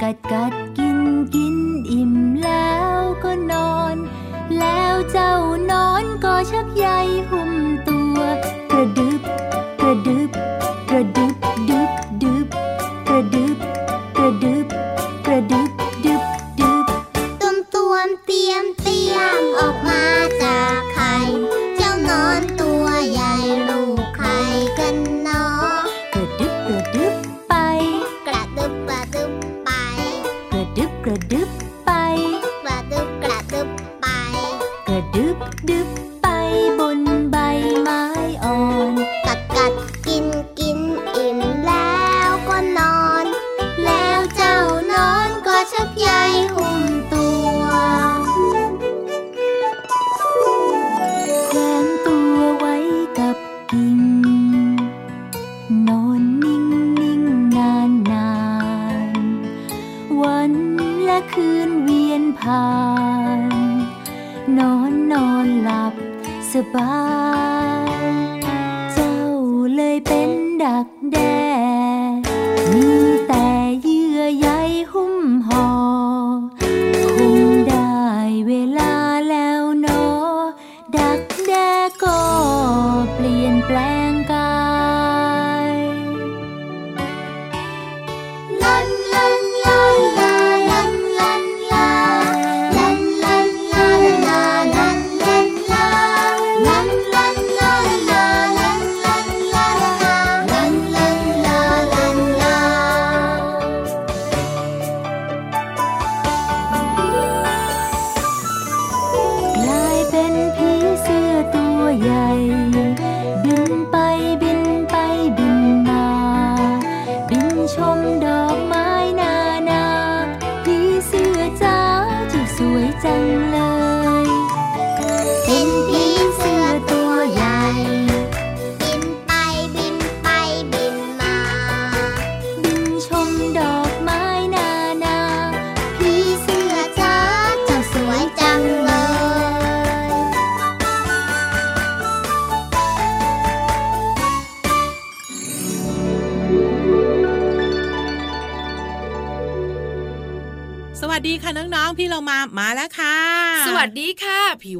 cắt cắt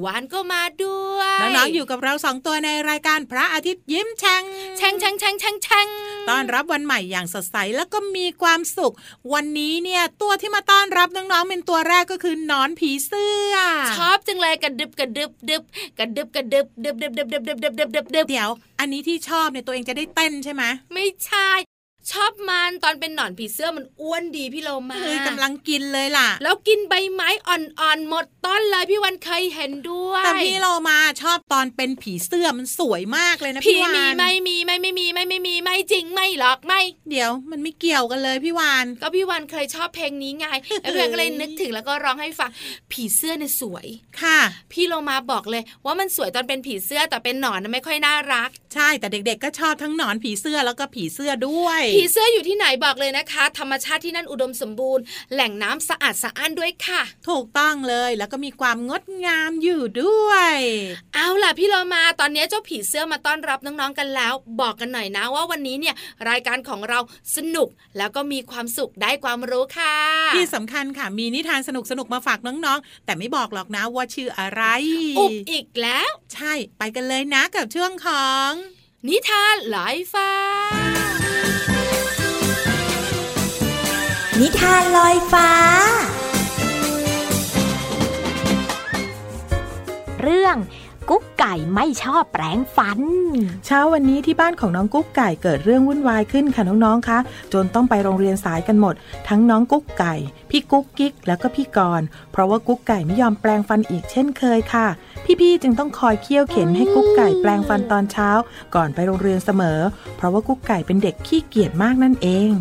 วานก็มาด้วยน้องๆอยู่กับเราสองตัวในรายการพระอาทิตย์ยิ้มแฉ่งแฉ่งแฉ่งแฉ่งแฉ่งแฉ่งต้อนรับวันใหม่อย่างสดใสแล้วก็มีความสุข วันนี้เนี่ยตัวที่มาต้อนรับน้องๆเป็นตัวแรกก็คือนอนผีเสื้อ ชอบจังเลยกระดึบกระดึบดึบกระดึบกระดึบดึบดึบดึบดึบดึบดึบดึบดึบเดี๋ยว อันนี้ที่ชอบเนี่ยตัวเองจะได้เต้นใช่ไหมไม่ใช่ ชอบมันตอนเป็นหนอนผีเสื้อมันอ้วนดีพี่โลมาเฮ้ยกำลังกินเลยล่ะ แล้วกินใบไม้อ่อนๆหมดต้นเลยพี่วันเคยเห็นด้วยแต่พี่โลมาชอบตอนเป็นผีเสื้อมันสวยมากเลยนะพี่วานมีไม่มีไม่ไม่มีไม่ไม่มีไม่จริงไม่หรอกไม่ เดี๋ยวมันไม่เกี่ยวกันเลยพี่วานก็พี่วันเคยชอบเพลงนี้ไงแล้วเพื่อนก็เลยนึกถึงแล้วก็ร้องให้ฟังผีเสื้อเนี่ยสวยค่ะ พี่โลมาบอกเลย ว่ามันสวยตอนเป็นผีเสื้อแต่เป็นหนอนไม่ค่อยน่ารัก ใช่แต่เด็กๆก็ชอบทั้งหนอนผีเสื้อแล้วก็ผีเสื้อด้วยผีเสื้ออยู่ที่ไหนบอกเลยนะคะ ธรรมชาติที่นั่นอุดมสมบูรณ์ แหล่งน้ำสะอาดสะอ้านด้วยค่ะ ถูกต้องเลยแล้วก็มีความงดงามอยู่ด้วย เอาล่ะพี่เรามาตอนนี้เจ้าผีเสื้อมาต้อนรับน้องๆกันแล้ว บอกกันหน่อยนะว่าวันนี้เนี่ยรายการของเราสนุกแล้วก็มีความสุขได้ความรู้ค่ะ ที่สำคัญค่ะมีนิทานสนุกสนุกมาฝากน้องๆ แต่ไม่บอกหรอกนะว่าชื่ออะไร อุบอีกแล้ว ใช่ไปกันเลยนะกับช่วงของ นิทานลอยฟ้า นิทานลอยฟ้า เรื่องกุ๊กไก่ไม่ชอบแปรงฟัน เช้าวันนี้ที่บ้านของน้องกุ๊กไก่เกิดเรื่องวุ่นวายขึ้นค่ะน้องๆคะจนต้องไปโรงเรียนสายกันหมด ทั้งน้องกุ๊กไก่ พี่กุ๊กกิ๊กแล้วก็พี่กรณ์เพราะว่ากุ๊กไก่ไม่ยอมแปรงฟันอีกเช่นเคยค่ะ พี่ๆจึงต้องคอยเคี่ยวเข็นให้กุ๊กไก่แปรงฟันตอนเช้า ก่อนไปโรงเรียนเสมอ เพราะว่ากุ๊กไก่เป็นเด็กขี้เกียจมากนั่นเอง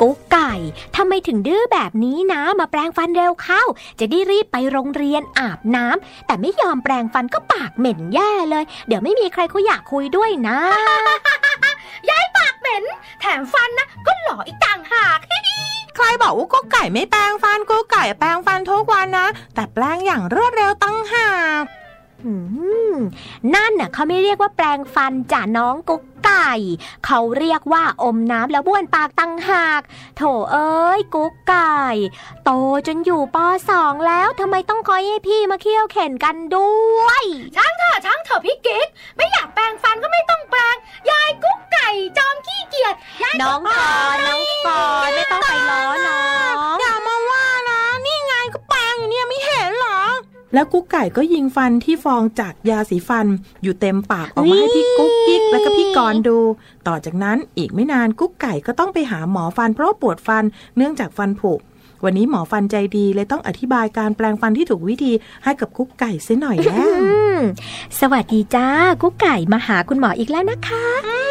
กุ๊กไก่ทำไมถึงดื้อแบบนี้นะมาแปรงฟันเร็วเข้า จะได้รีบไปโรงเรียนอาบน้ำแต่ไม่ยอมแปรงฟันก็ปากเหม็นแย่เลย เดี๋ยวไม่มีใครเขาอยากคุยด้วยนะเหม็น แถมฟันนะ ก็หล่ออีกต่างหากใครบอกว่ากุ๊กไก่ไม่แปรงฟันกุ๊กไก่แปรงฟันทุกวันนะ แต่แปรงอย่างรวดเร็วตั้งหากอืม นั่นน่ะเขาไม่เรียกว่าแปรงฟันจ่าน้องกุ๊กไก่ เขาเรียกว่าอมน้ำแล้วบ้วนปากตั้งหาก โถเอ้ยกุ๊กไก่ โตจนอยู่ปสองแล้วทำไมต้องคอยให้พี่มาเคี่ยวเข็นกันด้วย ช่างเถอะช่างเถอะพี่กิ๊กไม่อยากแปรงฟันก็ไม่ต้องแปรงยายกุ๊กไก่จอมขี้เกียจยายน้องกอนน้องกอนไม่ต้องไปล้อน้องอย่ามาว่านะ แล้วกุ๊กไก่ก็ยิงฟันที่ฟองจากยาสีฟัน อยู่เต็มปากออกมาให้พี่กุ๊กกิ๊กและก็พี่กรณ์ดู ต่อจากนั้นอีกไม่นานกุ๊กไก่ก็ต้องไปหาหมอฟันเพราะปวดฟันเนื่องจากฟันผุวันนี้หมอฟันใจดีเลยต้องอธิบายการแปลงฟันที่ถูกวิธีให้กับกุ๊กไก่เสียหน่อยแล้วสวัสดีจ้ากุ๊กไก่มาหาคุณหมออีกแล้วนะคะ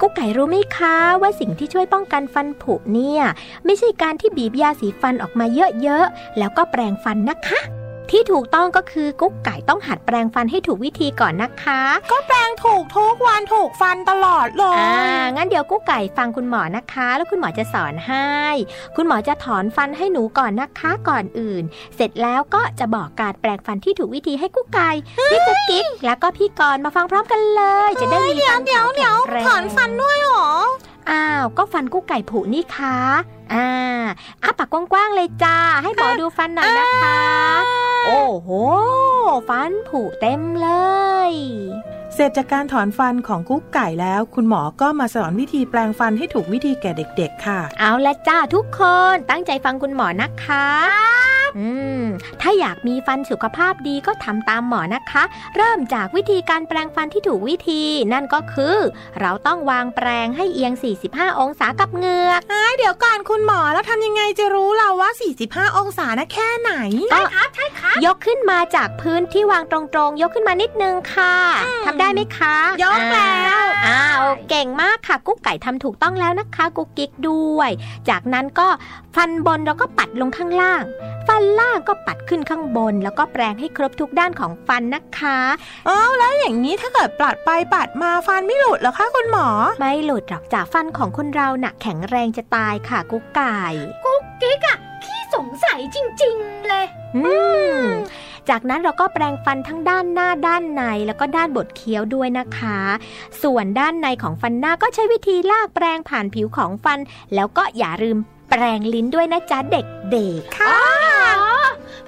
กุ๊กไก่รู้ไหมคะว่าสิ่งที่ช่วยป้องกันฟันผุเนี่ย ไม่ใช่การที่บีบยาสีฟันออกมาเยอะๆ แล้วก็แปรงฟันนะคะ ที่ถูกต้องก็คือกุ๊กไก่ต้องหัดแปรงฟันให้ถูกวิธีก่อนนะคะ ก็แปลงถูกทุกวันถูกฟันตลอดเลอ่ายงั้นเดี๋ยวกุ๊กไก่ฟังคุณหมอนะคะ แล้วคุณหมอจะสอนให้ คุณหมอจะถอนฟันให้หนูก่อนนะคะก่อนอื่น เสร็จแล้วก็จะบอกการแปรงฟันที่ถูกวิธีให้กุ๊กไก่พี่กุ๊กกิ๊กแล้วก็พี่กรณ์มาฟังพร้อมกันเลย จะได้มีฟันเดี๋ยวเดี๋ยวแข็งแรงถอนฟันด้วยเหรอ อ้าว ก็ฟันกุ๊กไก่ผุนี่คะอ่าอ้าปากกว้างๆเลยจ้า ให้หมอดูฟันหน่อยนะคะ โอ้โห ฟันผุเต็มเลย เสร็จจากการถอนฟันของกุ๊กไก่แล้ว คุณหมอก็มาสอนวิธีแปลงฟันให้ถูกวิธีแก่เด็ก ๆ ค่ะ เอาละจ้าทุกคนตั้งใจฟังคุณหมอนะคะอืมถ้าอยากมีฟันสุขภาพดีก็ทำตามหมอนะคะ เริ่มจากวิธีการแปรงฟันที่ถูกวิธี นั่นก็คือ เราต้องวางแปรงให้เอียง 45 องศากับเหงือกเดี๋ยวก่อนคุณหมอแล้วทำยังไงจะรู้เราว่า 45 องศานะแค่ไหนก็ครับใช่ครับยกขึ้นมาจากพื้นที่วางตรงๆ ยกขึ้นมานิดนึงค่ะทำได้ไหมคะยกแล้วอ้าวเก่งมากค่ะ กุ๊กไก่ทำถูกต้องแล้วนะคะ กุ๊กกิ๊กด้วย จากนั้นก็ฟันบนเราก็ปัดลงข้างล่าง ฟันล่างก็ปัดขึ้นข้างบน แล้วก็แปรงให้ครบทุกด้านของฟันนะคะเอ้าแล้วอย่างนี้ถ้าเกิดปัดไปปัดมาฟันไม่หลุดเหรอคะคุณหมอ ไม่หลุดหรอกจากฟันของคนเราหนักแข็งแรงจะตายค่ะ กุ๊กไก่ กุ๊กกิ๊กอะขี้สงสัยจริง ๆ เลย อืม จากนั้นเราก็แปรงฟันทั้งด้านหน้าด้านในแล้วก็ด้านบดเคี้ยวด้วยนะคะ ส่วนด้านในของฟันหน้าก็ใช้วิธีลากแปรงผ่านผิวของฟัน แล้วก็อย่าลืมแปรงลิ้นด้วยนะจ๊ะเด็กๆค่ะ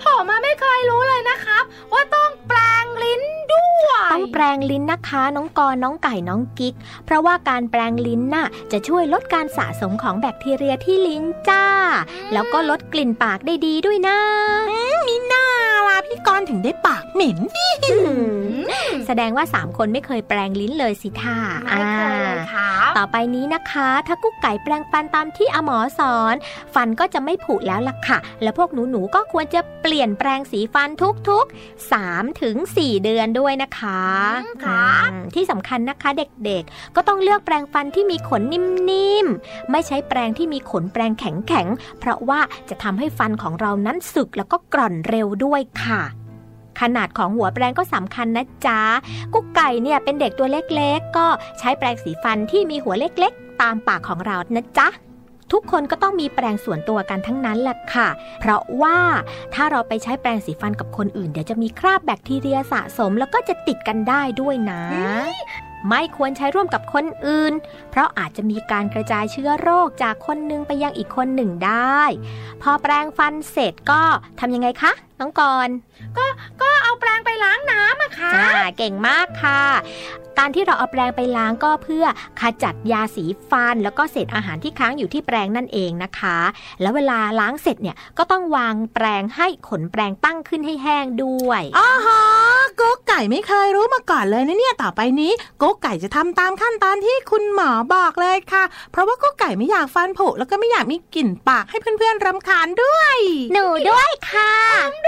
ผมมาไม่เคยรู้เลยนะครับ ว่าต้องแปลงลิ้นด้วย ต้องแปรงลิ้นนะคะ น้องกรน้องไก่น้องกิ๊ก เพราะว่าการแปรงลิ้นน่ะจะช่วยลดการสะสมของแบคทีเรียที่ลิ้นจ้า แล้วก็ลดกลิ่นปากได้ดีด้วยนะมีหน้าล่ะพี่กรณ์ถึงได้ปากเหม็นแสดงว่า 3 คนไม่เคยแปรงลิ้นเลยสิท่าไม่เคยเลยครับต่อไปนี้นะคะ ถ้ากุ๊กไก่แปรงฟันตามที่อาหมอสอน ฟันก็จะไม่ผุแล้วล่ะค่ะ แล้วพวกหนูๆก็ควรจะเปลี่ยนแปรงสีฟันทุกๆ3ถึง4เดือนด้วยนะคะอืมครับอืมที่สำคัญนะคะเด็กๆ ก็ต้องเลือกแปรงฟันที่มีขนนิ่มๆ ไม่ใช้แปรงที่มีขนแปรงแข็งๆ เพราะว่าจะทำให้ฟันของเรานั้นสึกแล้วก็กร่อนเร็วด้วยค่ะขนาดของหัวแปรงก็สำคัญนะจ๊ะ กุ๊กไก่เนี่ยเป็นเด็กตัวเล็กๆ ก็ใช้แปรงสีฟันที่มีหัวเล็กๆ ตามปากของเรานะจ๊ะ ทุกคนก็ต้องมีแปรงส่วนตัวกันทั้งนั้นแหละค่ะ เพราะว่าถ้าเราไปใช้แปรงสีฟันกับคนอื่น เดี๋ยวจะมีคราบแบคทีเรียสะสม แล้วก็จะติดกันได้ด้วยนะ ไม่ควรใช้ร่วมกับคนอื่น เพราะอาจจะมีการกระจายเชื้อโรคจากคนหนึ่งไปยังอีกคนหนึ่งได้ พอแปรงฟันเสร็จก็ทำยังไงคะน้องกรณ์ก็เอาแปรงไปล้างน้ำอะค่ะอ่าเก่งมากค่ะ การที่เราเอาแปรงไปล้างก็เพื่อขจัดยาสีฟัน แล้วก็เศษอาหารที่ค้างอยู่ที่แปรงนั่นเองนะคะ แล้วเวลาล้างเสร็จเนี่ยก็ต้องวางแปรงให้ขนแปรงตั้งขึ้นให้แห้งด้วยอ๋อฮะกุ๊กไก่ไม่เคยรู้มาก่อนเลยนะเนี่ยต่อไปนี้กุ๊กไก่จะทำตามขั้นตอนที่คุณหมอบอกเลยค่ะ เพราะว่ากุ๊กไก่ไม่อยากฟันผุแล้วก็ไม่อยากมีกลิ่นปากให้เพื่อนๆรำคาญด้วย หนูด้วยค่ะ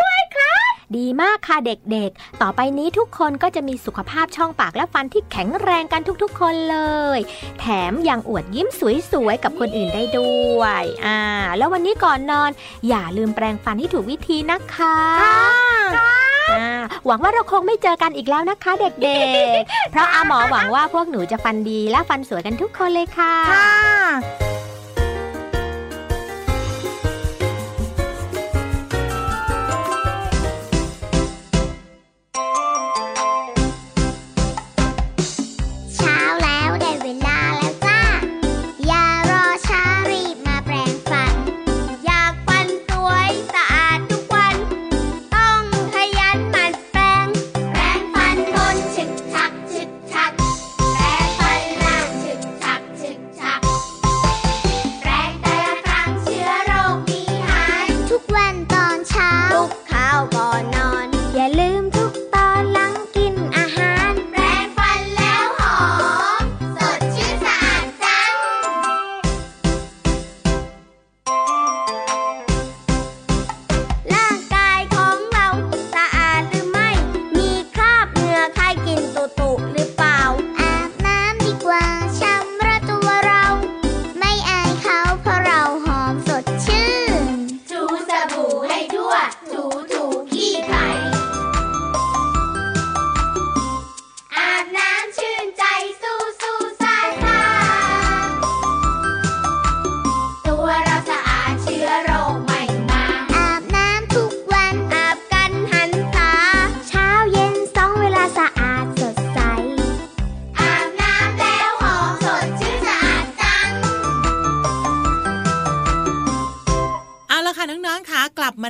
ด้วยครับ ดีมากค่ะเด็กๆ ต่อไปนี้ทุกคนก็จะมีสุขภาพช่องปากและฟันที่แข็งแรงกันทุกๆ คนเลย แถมยังอวดยิ้มสวยๆ กับคนอื่นได้ด้วย อ่า แล้ววันนี้ก่อนนอน อย่าลืมแปรงฟันให้ถูกวิธีนะคะอ่าหวังว่าเราคงไม่เจอกันอีกแล้วนะคะเด็กๆ เพราะอาหมอหวังว่าพวกหนูจะฟันดีและฟันสวยกันทุกคนเลยค่ะ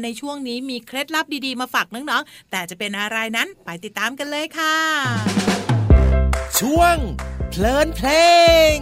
ในช่วงนี้มีเคล็ดลับดีๆมาฝากน้องๆ แต่จะเป็นอะไรนั้นไปติดตามกันเลยค่ะ ช่วงเพลินเพลง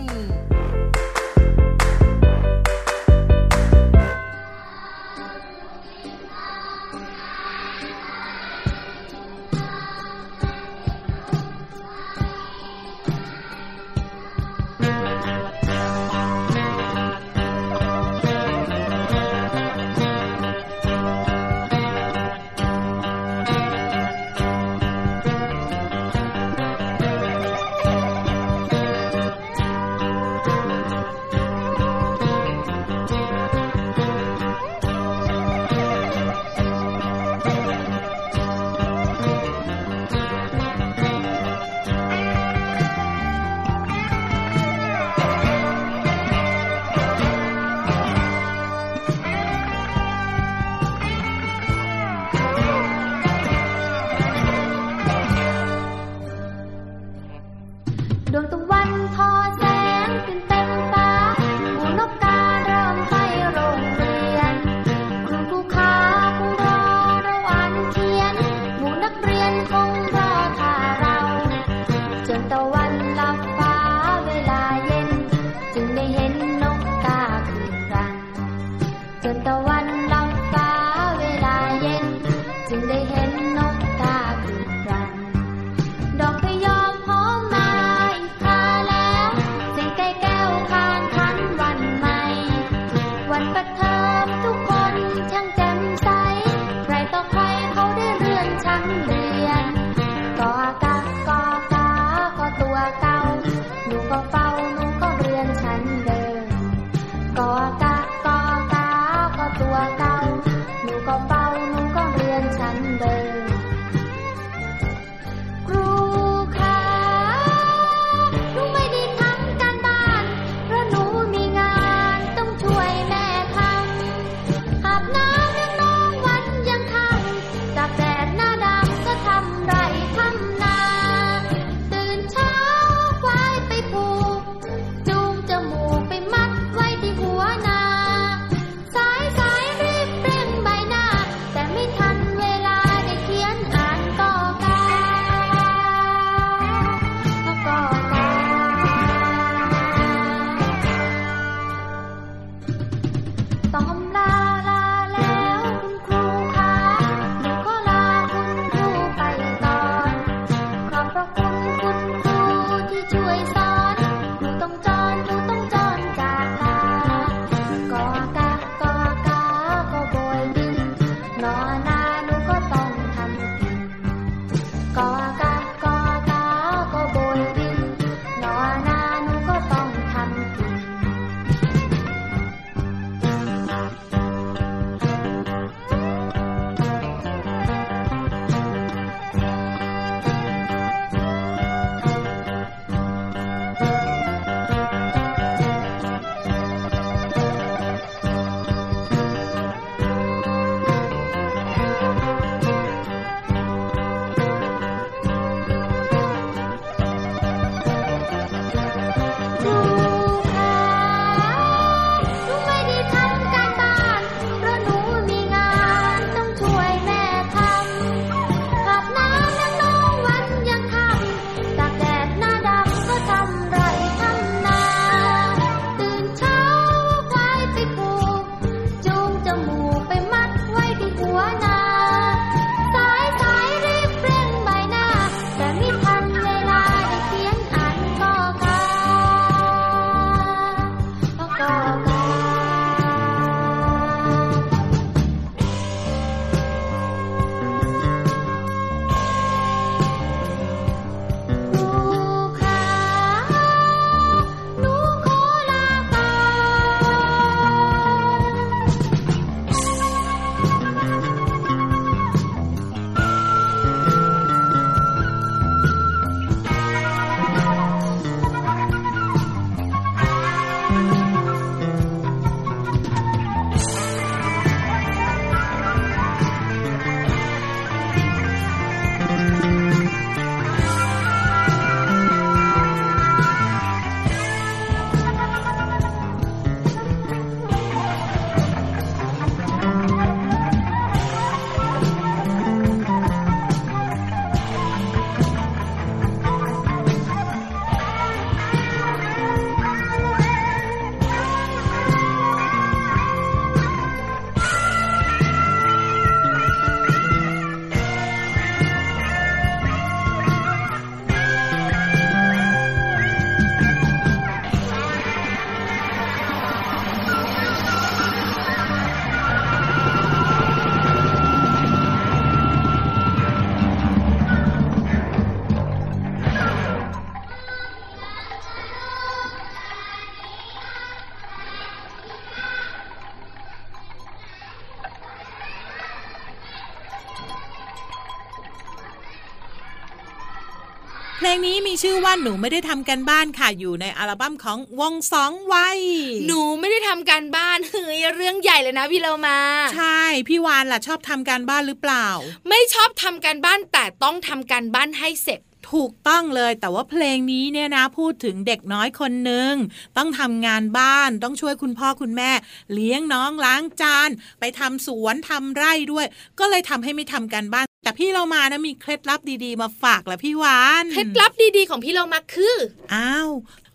งนี้มีชื่อว่าหนูไม่ได้ทำกันบ้านค่ะอยู่ในอัลบั้มของวงสองวัยหนูไม่ได้ทำการบ้านเฮ้ยเรื่องใหญ่เลยนะพี่เรามา ใช่พี่วานล่ะชอบทำการบ้านหรือเปล่า ไม่ชอบทำการบ้านแต่ต้องทำการบ้านให้เสร็จถูกต้องเลยแต่ว่าเพลงนี้เนี่ยนะพูดถึงเด็กน้อยคนหนึ่งต้องทำงานบ้านต้องช่วยคุณพ่อคุณแม่ เลี้ยงน้องล้างจาน ไปทำสวนทำไร่ด้วย ก็เลยทำให้ไม่ทำการบ้าน แต่พี่เรามานะมีเคล็ดลับดีๆ มาฝากแหละพี่วานเคล็ดลับดีๆของพี่เรามาคืออ้าว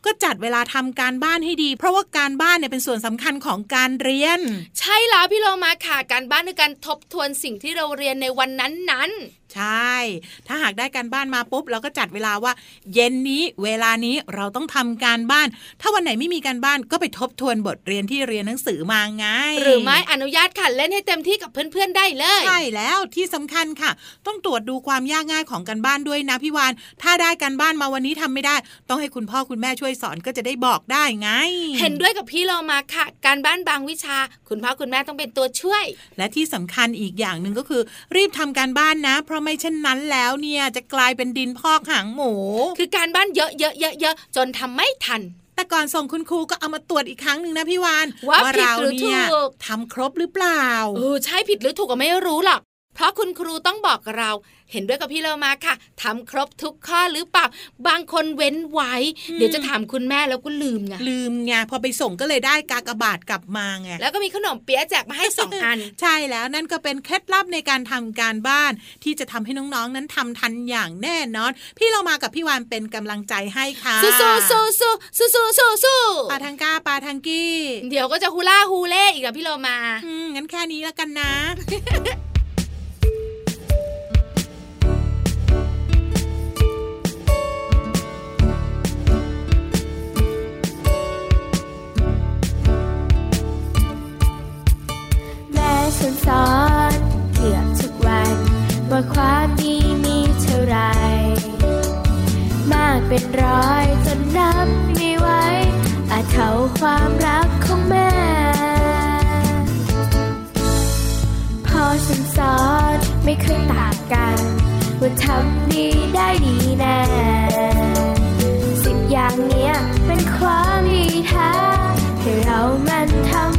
ก็จัดเวลาทำการบ้านให้ดี เพราะว่าการบ้านเนี่ยเป็นส่วนสำคัญของการเรียน ใช่แล้วพี่เรามาค่ะการบ้านคือการทบทวนสิ่งที่เราเรียนในวันนั้นๆ ใช่ ถ้าหากได้การบ้านมาปุ๊บ เราก็จัดเวลาว่า เย็นนี้เวลานี้เราต้องทำการบ้าน ถ้าวันไหนไม่มีการบ้านก็ไปทบทวนบทเรียนที่เรียนหนังสือมาไง หรือไม่อนุญาตค่ะเล่นให้เต็มที่กับเพื่อนๆได้เลย ใช่แล้วที่สำคัญค่ะ ต้องตรวจดูความยากง่ายของการบ้านด้วยนะพี่วานถ้าได้การบ้านมาวันนี้ทำไม่ได้ ต้องให้คุณพ่อคุณแม่ช่วยสอนก็จะได้บอกได้ไง เห็นด้วยกับพี่เรามาค่ะ การบ้านบางวิชา คุณพ่อคุณแม่ต้องเป็นตัวช่วย และที่สำคัญอีกอย่างหนึ่งก็คือ รีบทำการบ้านนะเพราะไม่เช่นนั้นแล้วเนี่ยจะกลายเป็นดินพอกหางหมู คือการบ้านเยอะๆๆๆจนทำไม่ทันแต่ก่อนส่งคุณครูก็เอามาตรวจอีกครั้งหนึ่งนะพี่วานว่าผิดเราหรือเนี่ยถูกทำครบหรือเปล่าเออใช่ผิดหรือถูกก็ไม่รู้หรอก เพราะคุณครูต้องบอกเรา เห็นด้วยกับพี่เรามาค่ะ ทำครบทุกข้อหรือเปล่า บางคนเว้นไว้ เดี๋ยวจะถามคุณแม่แล้วก็ลืมไงลืมไงพอไปส่งก็เลยได้กากบาทกลับมาไงแล้วก็มีขนมเปี๊ยะแจกมาให้สองอัน ใช่แล้วนั่นก็เป็นเคล็ดลับในการทำการบ้าน ที่จะทำให้น้องๆนั้นทำทันอย่างแน่นอน พี่เรามากับพี่วานเป็นกำลังใจให้ค่ะสู้สู้สู้สู้สู้สู้สู้ปาทังก้าปาทังกี้ เดี๋ยวก็จะฮูล่าฮูเล่อีกแล้พี่เรามางั้นแค่นี้แล้วกันนะ ซ้อนซ้อนเกือบทุกวัน ว่าความดีมีเท่าไร มากเป็นร้อยจนนับไม่ไหวอาจเท่าความรักของแม่ พอซ้อนซ้อนไม่เคยต่างกัน ว่าทำดีได้ดีแน่สิบอย่างเนี้ยเป็นความดีแท้ให้เรามันทำ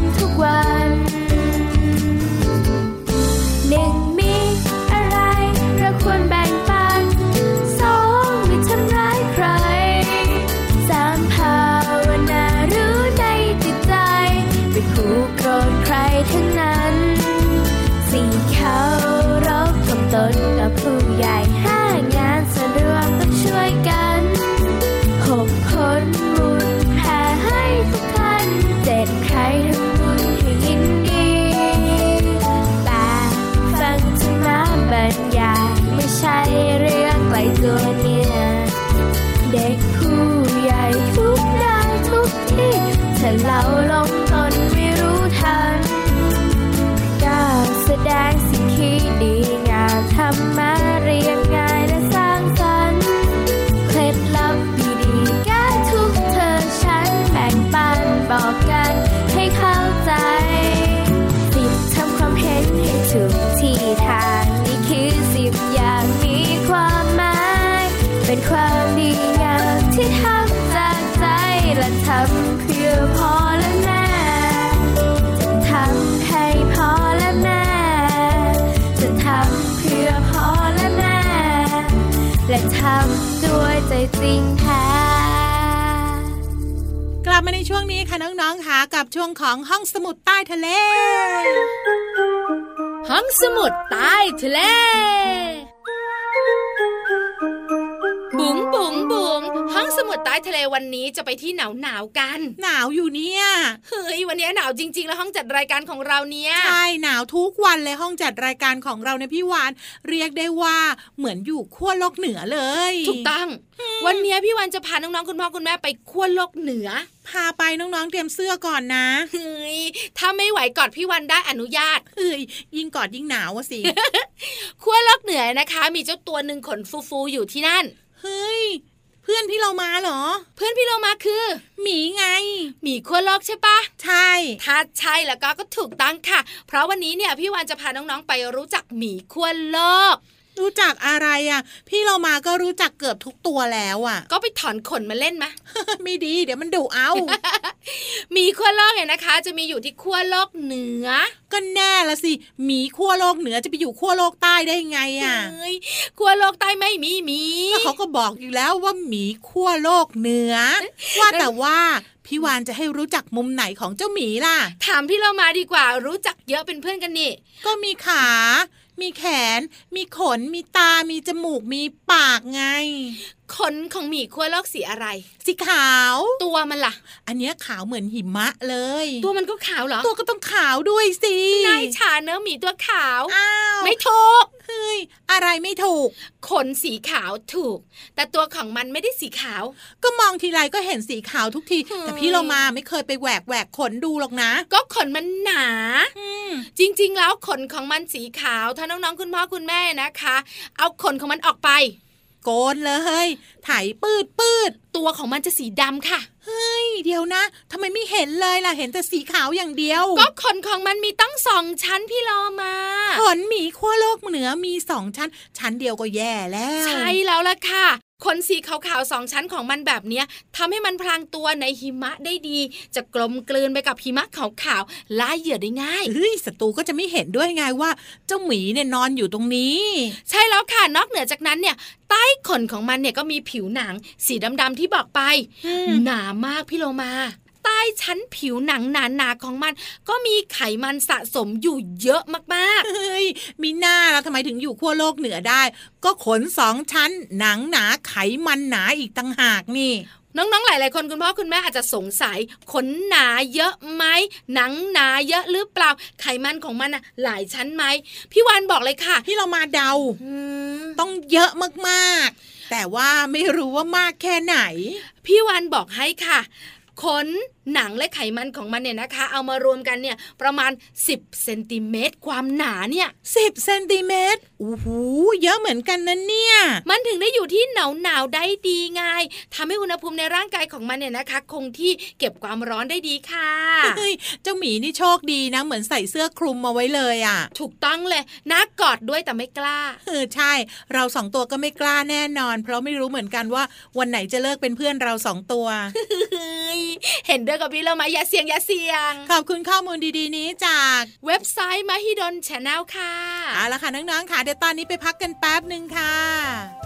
ถ้า ด้วยใจจริงแท้กลับมาในช่วงนี้ค่ะน้องๆค่ะกับช่วงของห้องสมุดใต้ทะเล ห้องสมุดใต้ทะเล เลวันนี้จะไปที่หนาวหนาวๆกัน หนาวอยู่เนี่ยเฮ้ยวันนี้หนาวจริง ๆ แล้วห้องจัดรายการของเราเนี่ยใช่หนาวทุกวันเลยห้องจัดรายการของเราเนี่ยพี่วานเรียกได้ว่าเหมือนอยู่ขั้วโลกเหนือเลย ถูกต้อง วันนี้พี่วันจะพาน้องๆคุณพ่อคุณแม่ไปขั้วโลกเหนือพาไปน้องๆเตรียมเสื้อก่อนนะเฮ้ยถ้าไม่ไหวกอดพี่วันได้อนุญาตเอ้ยยิ่งกอดยิ่งหนาวอะสิขั้วโลกเหนือนะคะ มีเจ้าตัวหนึ่งขนฟูๆอยู่ที่นั่น เฮ้ยเพื่อนพี่เรามาเหรอ เพื่อนพี่โลมาคือหมีไงหมีขั้วโลกใช่ปะใช่ถ้าใช่แล้วก็ก็ถูกต้องค่ะ เพราะวันนี้เนี่ยพี่วันจะพาน้องๆไปรู้จักหมีขั้วโลกรู้จักอะไรอะ พี่เรามาก็รู้จักเกือบทุกตัวแล้วอะ ก็ไปถอนขนมาเล่นมะไม่ดี เดี๋ยวมันดุเอาห มีขั้วโลกเนี่ยนะคะ จะมีอยู่ที่ขั้วโลกเหนือ ก็แน่ละสิหมีขั้วโลกเหนือจะไปอยู่ขั้วโลกใต้ได้ไงอะเฮ้ยขั้วโลกใต้ไม่มีหมีก็เขาก็บอกอยู่แล้วว่าหมีขั้วโลกเหนือ ว่าแต่ว่าพี่วานจะให้รู้จักมุมไหนของเจ้าหมีล่ะ ถามพี่เรามาดีกว่ารู้จักเยอะเป็นเพื่อนกันนี่ ก็มีขา มีแขน มีขน มีตา มีจมูก มีปากไง ขนของหมีขั้วโลกสีอะไร สีขาว ตัวมันล่ะ อันเนี้ยขาวเหมือนหิมะเลย ตัวมันก็ขาวเหรอ ตัวก็ต้องขาวด้วยสินายฉาเนื้อะหมีตัวขาว อ้าว ไม่ถูก เฮ้ย อะไรไม่ถูก ขนสีขาวถูก แต่ตัวของมันไม่ได้สีขาว ก็มองทีไรก็เห็นสีขาวทุกทีเฮ้ยแต่พี่เรามาไม่เคยไปแหวกแหวกขนดูหรอกนะ ก็ขนมันหนาอืมจริงๆ แล้วขนของมันสีขาว ถ้าน้องๆ คุณพ่อคุณแม่นะคะ เอาขนของมันออกไป โกนเลยไถปืดปืดตัวของมันจะสีดำค่ะ เฮ้ย เดี๋ยวนะทำไมไม่เห็นเลยล่ะ เห็นแต่สีขาวอย่างเดียว ก็ขนของมันมีตั้งสองชั้นพี่รอมา ขนหมีขั้วโลกเหนือมีสองชั้น ชั้นเดียวก็แย่แล้ว ใช่แล้วล่ะค่ะ ขนสีขาวๆสองชั้นของมันแบบเนี้ยทำให้มันพลางตัวในหิมะได้ดี จะกลมกลืนไปกับหิมะขาวๆล่าเหยื่อได้ง่ายเฮ้ยศัตรูก็จะไม่เห็นด้วยไงว่า เจ้าหมีเนี่ยนอนอยู่ตรงนี้ ใช่แล้วค่ะนอกเหนือจากนั้นเนี่ยใต้ขนของมันเนี่ยก็มีผิวหนัง สีดำๆที่บอกไปอืมหนามากพี่โลมา ใต้ชั้นผิวหนังหนาๆของมัน ก็มีไขมันสะสมอยู่เยอะมากเฮ้ยมีหน้าแล้วทำไมถึงอยู่ขั้วโลกเหนือได้ ก็ขนสองชั้นหนังหนาไขมันหนาอีกต่างหากนี่ๆน้องๆ หลายๆ คนคุณพ่อคุณแม่อาจจะสงสัย ขนหนาเยอะไหมหนังหนาเยอะหรือเปล่า ไขมันของมันอะหลายชั้นไหมพี่วานบอกเลยค่ะ ที่เรามาเดาอืมต้องเยอะมากๆ แต่ว่าไม่รู้ว่ามากแค่ไหน พี่วานบอกให้ค่ะ ขขนหนังและไขมันของมันเนี่ยนะคะ เอามารวมกันเนี่ยประมาณ 10เซนติเมตรความหนาเนี่ยสิบเซนติเมตรโอ้โหเยอะเหมือนกันนะเนี่ย มันถึงได้อยู่ที่หนาวหนาวๆได้ดีไงทำให้อุณหภูมิในร่างกายของมันเนี่ยนะคะ คงที่เก็บความร้อนได้ดีค่ะเฮ้ยเจ้าหมีนี่โชคดีนะ เหมือนใส่เสื้อคลุมมาไว้เลยอะ ถูกต้องเลยน่ากอดด้วยแต่ไม่กล้าเออใช่ เราสองตัวก็ไม่กล้าแน่นอน เพราะไม่รู้เหมือนกันว่าวันไหนจะเลิกเป็นเพื่อนเราสองตัวเห็นด้วยกับพี่เรามาอย่าเสียงอย่าเสียง ขอบคุณข้อมูลดีๆนี้จากเว็บไซต์มหิดลชาแนลค่ะเอาละค่ะน้องๆค่ะเดี๋ยวตอนนี้ไปพักกันแป๊บหนึ่งค่ะ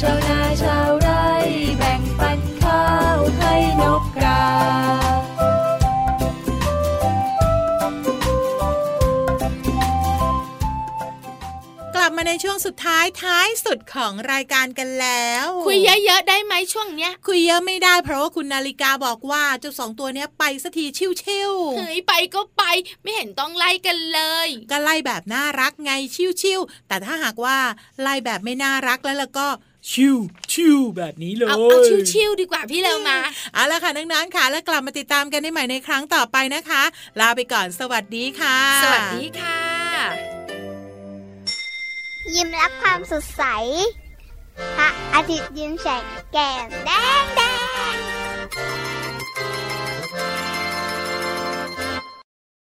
ชาวนาชาวไร่แบ่งปันข้าวให้นกกากลับมาในช่วงสุดท้ายท้ายสุดของรายการกันแล้ว คุยเยอะๆได้ไหมช่วงเนี้ย คุยเยอะไม่ได้เพราะว่าคุณนาฬิกาบอกว่าเจ้าสองตัวเนี้ยไปสักทีชิวเฮ้ยไปก็ไปไม่เห็นต้องไล่กันเลยๆก็ไล่แบบน่ารักไงชิวๆแต่ถ้าหากว่าไล่แบบไม่น่ารักแล้วแล้วก็ ชิวชิวแบบนี้เลยเอาเอาชิวๆดีกว่าพี่เรามาเอาละค่ะน้องๆค่ะ แล้วกลับมาติดตามกันได้ใหม่ในครั้งต่อไปนะคะ ลาไปก่อนสวัสดีค่ะ สวัสดีค่ะ ยิ้มรับความสดใสพระอาทิตย์ยิ้มแฉกแก้มแดงแดง